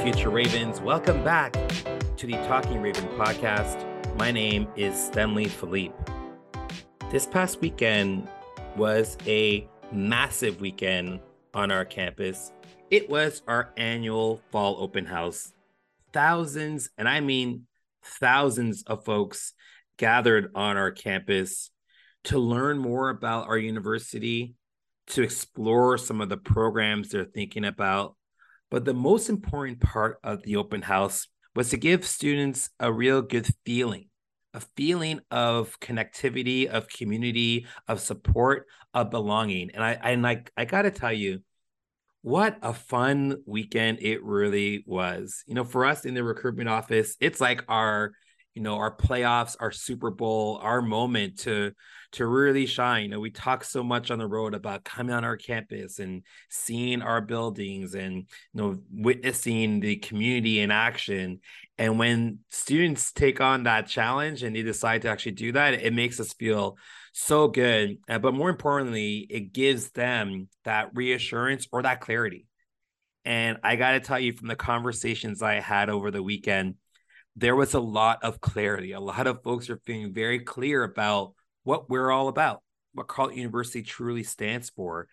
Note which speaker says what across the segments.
Speaker 1: Future Ravens. Welcome back to the Talking Raven podcast. My name is Stanley Philippe. This past weekend was a massive weekend on our campus. It was our annual fall open house. Thousands, and I mean thousands of folks gathered on our campus to learn more about our university, to explore some of the programs they're thinking about. But the most important part of the open house was to give students a real good feeling a feeling of connectivity, of community, of support, of belonging. And I and like I gotta tell you, what a fun weekend it really was. You know, for us in the recruitment office, it's like our you know our playoffs our super bowl our moment to to really shine. You know we talk so much on the road about coming on our campus and seeing our buildings and you know witnessing the community in action. And when students take on that challenge and they decide to actually do that it makes us feel so good. Uh, but more importantly it gives them that reassurance or that clarity. And i got to tell you from the conversations i had over the weekend there was a lot of clarity. A lot of folks are feeling very clear about what we're all about, what Carleton University truly stands for.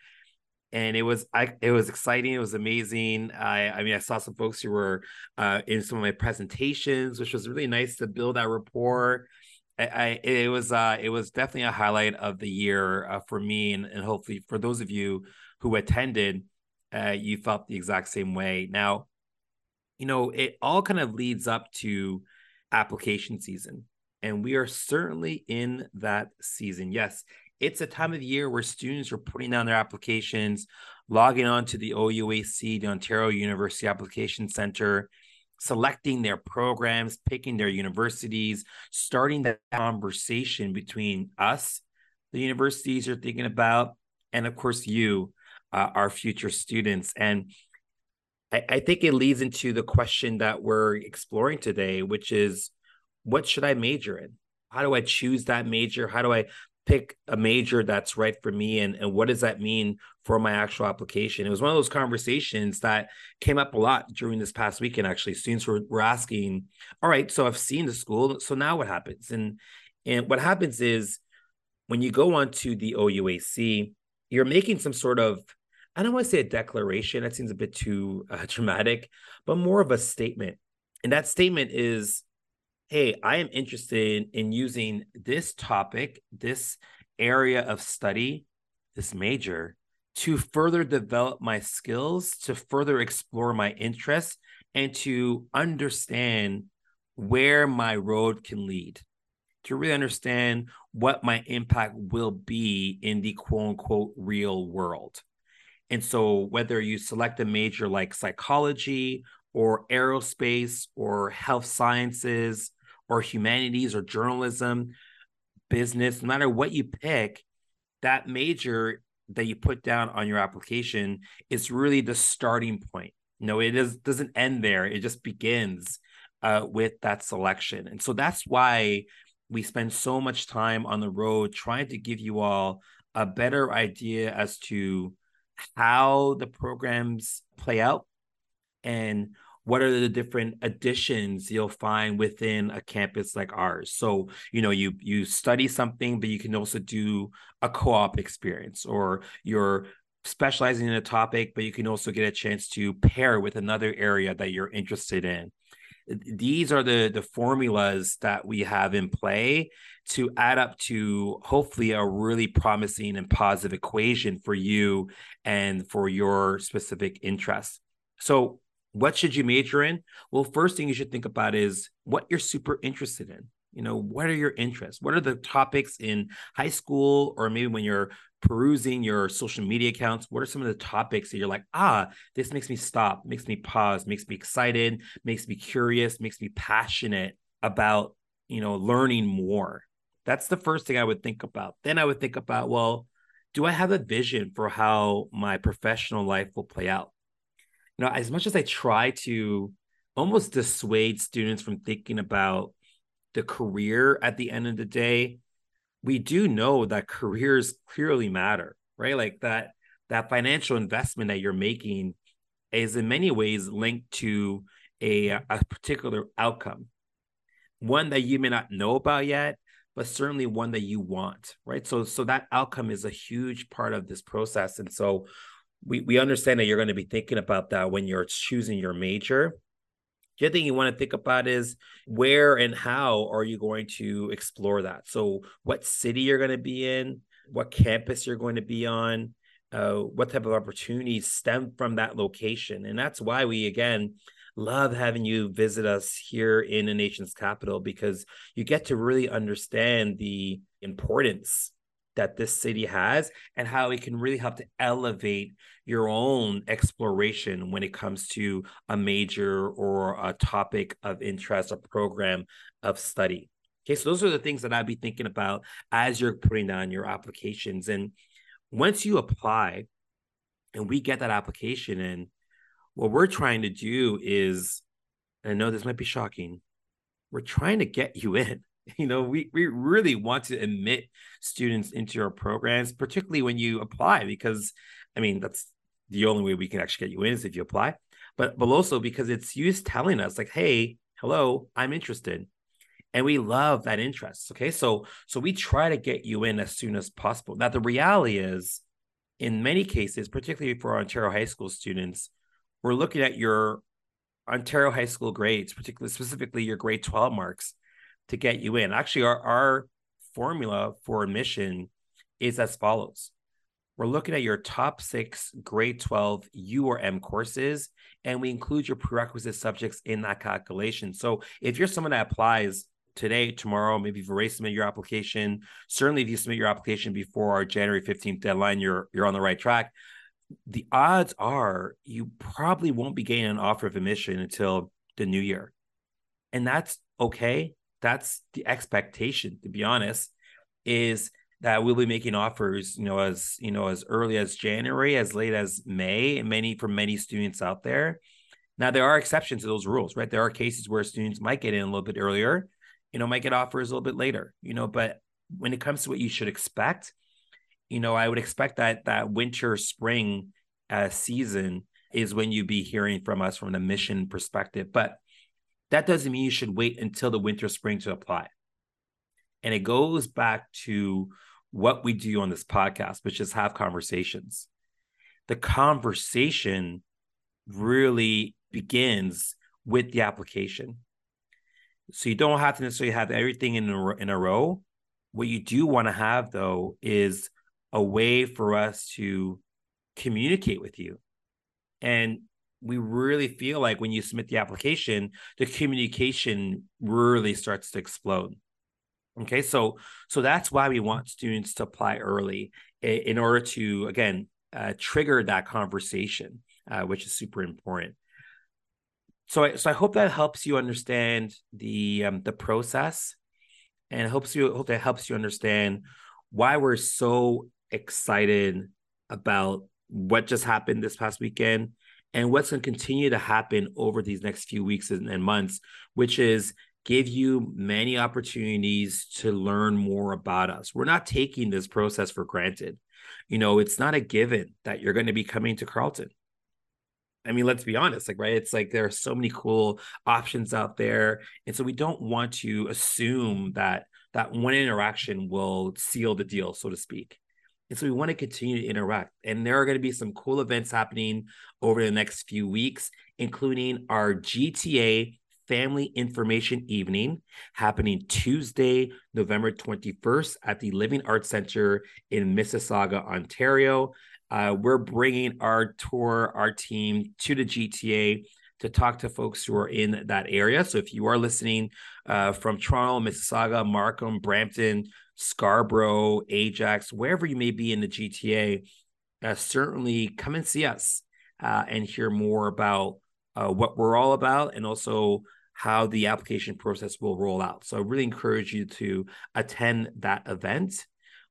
Speaker 1: And it was I it was exciting. It was amazing. I I mean I saw some folks who were uh, in some of my presentations, which was really nice to build that rapport. I, I it was uh it was definitely a highlight of the year uh, for me and, and hopefully for those of you who attended, uh, you felt the exact same way. Now, you know, it all kind of leads up to application season. And we are certainly in that season. Yes, it's a time of year where students are putting down their applications, logging on to the OUAC, the Ontario University Application Center, selecting their programs, picking their universities, starting that conversation between us, the universities are thinking about, and of course, you, uh, our future students. And I, I think it leads into the question that we're exploring today, which is what should I major in? How do I choose that major? How do I pick a major that's right for me? And, and what does that mean for my actual application? It was one of those conversations that came up a lot during this past weekend, actually. Students were, were asking, all right, so I've seen the school. So now what happens? And and what happens is when you go on to the OUAC, you're making some sort of I don't want to say a declaration, that seems a bit too uh, dramatic, but more of a statement. And that statement is hey, I am interested in using this topic, this area of study, this major to further develop my skills, to further explore my interests, and to understand where my road can lead, to really understand what my impact will be in the quote unquote real world. And so, whether you select a major like psychology or aerospace or health sciences or humanities or journalism, business, no matter what you pick, that major that you put down on your application is really the starting point. No, it is doesn't end there. It just begins uh, with that selection. And so that's why we spend so much time on the road trying to give you all a better idea as to how the programs play out and what are the different additions you'll find within a campus like ours. So you know you you study something but you can also do a co-op experience or you're specializing in a topic but you can also get a chance to pair with another area that you're interested in these are the the formulas that we have in play to add up to hopefully a really promising and positive equation for you and for your specific interests so what should you major in? Well, first thing you should think about is what you're super interested in. You know, what are your interests? What are the topics in high school or maybe when you're perusing your social media accounts? What are some of the topics that you're like, ah, this makes me stop, makes me pause, makes me excited, makes me curious, makes me passionate about, you know, learning more. That's the first thing I would think about. Then I would think about, well, do I have a vision for how my professional life will play out? you know, as much as I try to almost dissuade students from thinking about the career at the end of the day, we do know that careers clearly matter, right? Like that that financial investment that you're making is in many ways linked to a, a particular outcome, one that you may not know about yet, but certainly one that you want, right? So, so that outcome is a huge part of this process, and so we we understand that you're going to be thinking about that when you're choosing your major. The other thing you want to think about is where and how are you going to explore that? So, what city you're going to be in, what campus you're going to be on, uh, what type of opportunities stem from that location. And that's why we, again, love having you visit us here in a nation's capital because you get to really understand the importance that this city has and how it can really help to elevate your own exploration when it comes to a major or a topic of interest, a program of study. Okay, so those are the things that I'd be thinking about as you're putting down your applications. And once you apply and we get that application in, what we're trying to do is, I know this might be shocking, we're trying to get you in. You know, we, we really want to admit students into our programs, particularly when you apply, because I mean, that's the only way we can actually get you in is if you apply. But but also because it's you telling us like, hey, hello, I'm interested. And we love that interest okay? So so we try to get you in as soon as possible. Now the reality is in many cases particularly for ontario high school students we're looking at your ontario high school grades particularly specifically your grade 12 marks to get you in actually our, our formula for admission is as follows we're looking at your top six grade 12 U or M courses, and we include your prerequisite subjects in that calculation. So if you're someone that applies today, tomorrow, maybe you've already submitted your application. Certainly, if you submit your application before our January 15th deadline, you're you're on the right track. The odds are you probably won't be getting an offer of admission until the new year. And that's okay. That's the expectation, to be honest, is that we'll be making offers, you know, as you know, as early as January, as late as May, and many for many students out there. Now there are exceptions to those rules, right? There are cases where students might get in a little bit earlier, you know, might get offers a little bit later, you know, but when it comes to what you should expect, you know, I would expect that that winter spring uh, season is when you'd be hearing from us from the admission perspective. But that doesn't mean you should wait until the winter spring to apply. And it goes back to what we do on this podcast, which is have conversations. The conversation really begins with the application. So you don't have to necessarily have everything in a, in a row. What you do want to have though is a way for us to communicate with you. And we really feel like when you submit the application, the communication really starts to explode. Okay, so so that's why we want students to apply early in order to again uh, trigger that conversation, uh, which is super important so I, so I hope that helps you understand the um, the process, and helps you hope that helps you understand why we're so excited about what just happened this past weekend and what's going to continue to happen over these next few weeks and, months, which is give you many opportunities to learn more about us. We're not taking this process for granted. You know, it's not a given that you're going to be coming to Carleton. I mean, let's be honest, like, right? It's like there are so many cool options out there. And so we don't want to assume that that one interaction will seal the deal, so to speak. And so we want to continue to interact. And there are going to be some cool events happening over the next few weeks, including our GTA Family Information Evening happening Tuesday, November 21st at the Living Arts Center in Mississauga, Ontario. Uh, we're bringing our tour, our team to the GTA to talk to folks who are in that area. So if you are listening uh, from Toronto, Mississauga, Markham, Brampton, Scarborough, Ajax, wherever you may be in the GTA, uh, certainly come and see us uh, and hear more about uh, what we're all about and also how the application process will roll out. So I really encourage you to attend that event.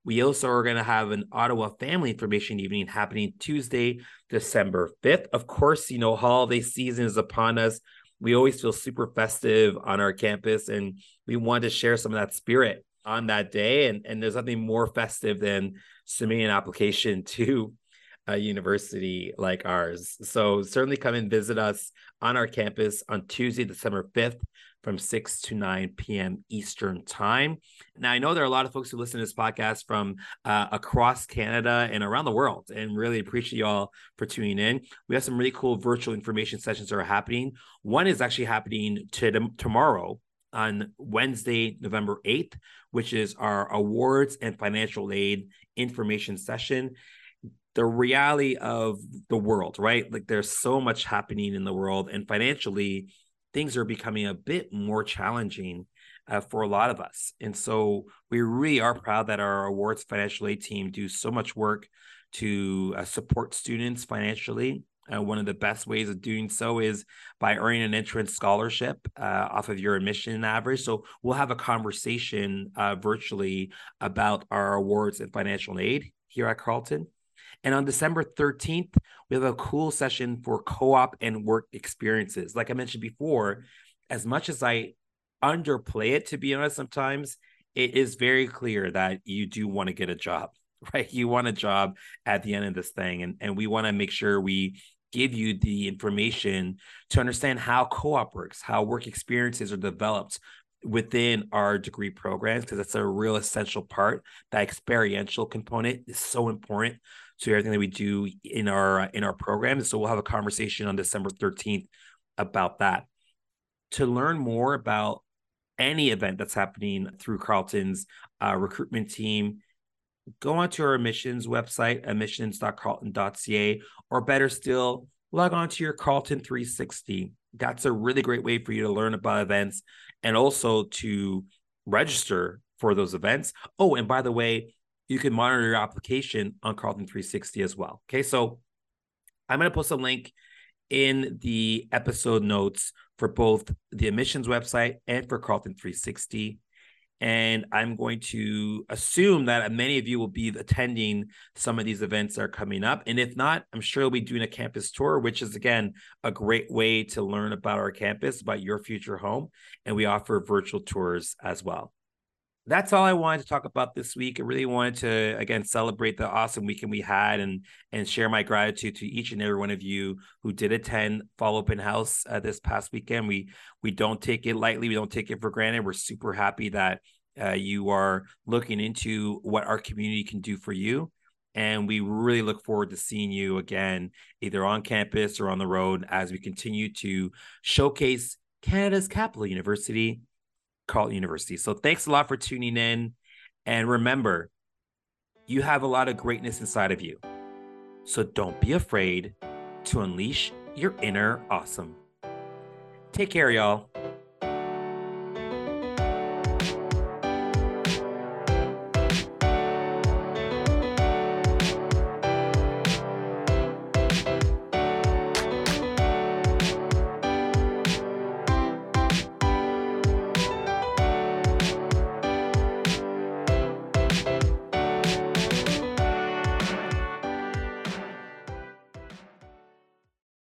Speaker 1: We also are going to have an Ottawa Family Information Evening happening Tuesday, December 5th. Of course, you know, holiday season is upon us. We always feel super festive on our campus, and we want to share some of that spirit on that day. And, and there's nothing more festive than submitting an application to a university like ours. So certainly come and visit us on our campus on Tuesday, December 5th from 6 to 9 p.m. Eastern Time. Now, I know there are a lot of folks who listen to this podcast from uh, across Canada and around the world, and really appreciate you all for tuning in. We have some really cool virtual information sessions that are happening. One is actually happening to, tomorrow on Wednesday, November 8th, which is our awards and financial aid information session. The reality of the world, right? Like there's so much happening in the world, and financially, things are becoming a bit more challenging uh, for a lot of us. And so we really are proud that our awards financial aid team do so much work to uh, support students financially uh, one of the best ways of doing so is by earning an entrance scholarship uh, off of your admission average. So we'll have a conversation uh, virtually about our awards and financial aid here at Carleton. And on December 13th, we have a cool session for co op and work experiences. Like I mentioned before, as much as I underplay it, to be honest, sometimes it is very clear that you do want to get a job right? You want a job at the end of this thing. And, and we want to make sure we give you the information to understand how co-op works, how work experiences are developed within our degree programs, because that's a real essential part. That experiential component is so important to everything that we do in our in our programs. So we'll have a conversation on December 13th about that. To learn more about any event that's happening through Carleton's uh, recruitment team, go onto our admissions website, admissions.carleton.ca, or better still, log on to your Carleton 360. That's a really great way for you to learn about events and also to register for those events. Oh, and by the way, you can monitor your application on Carleton 360 as well. Okay, so I'm going to post a link in the episode notes for both the admissions website and for Carleton 360. And I'm going to assume that many of you will be attending some of these events that are coming up. And if not, I'm sure we'll be doing a campus tour, which is, again, a great way to learn about our campus, about your future home. And we offer virtual tours as well. That's all I wanted to talk about this week. I really wanted to again celebrate the awesome weekend we had and and share my gratitude to each and every one of you who did attend Fall Open House uh, this past weekend. We we don't take it lightly. We don't take it for granted. We're super happy that uh, you are looking into what our community can do for you. And we really look forward to seeing you again, either on campus or on the road, as we continue to showcase Canada's capital university, Carleton University. So thanks a lot for tuning in. And remember, you have a lot of greatness inside of you. So don't be afraid to unleash your inner awesome. Take care, y'all.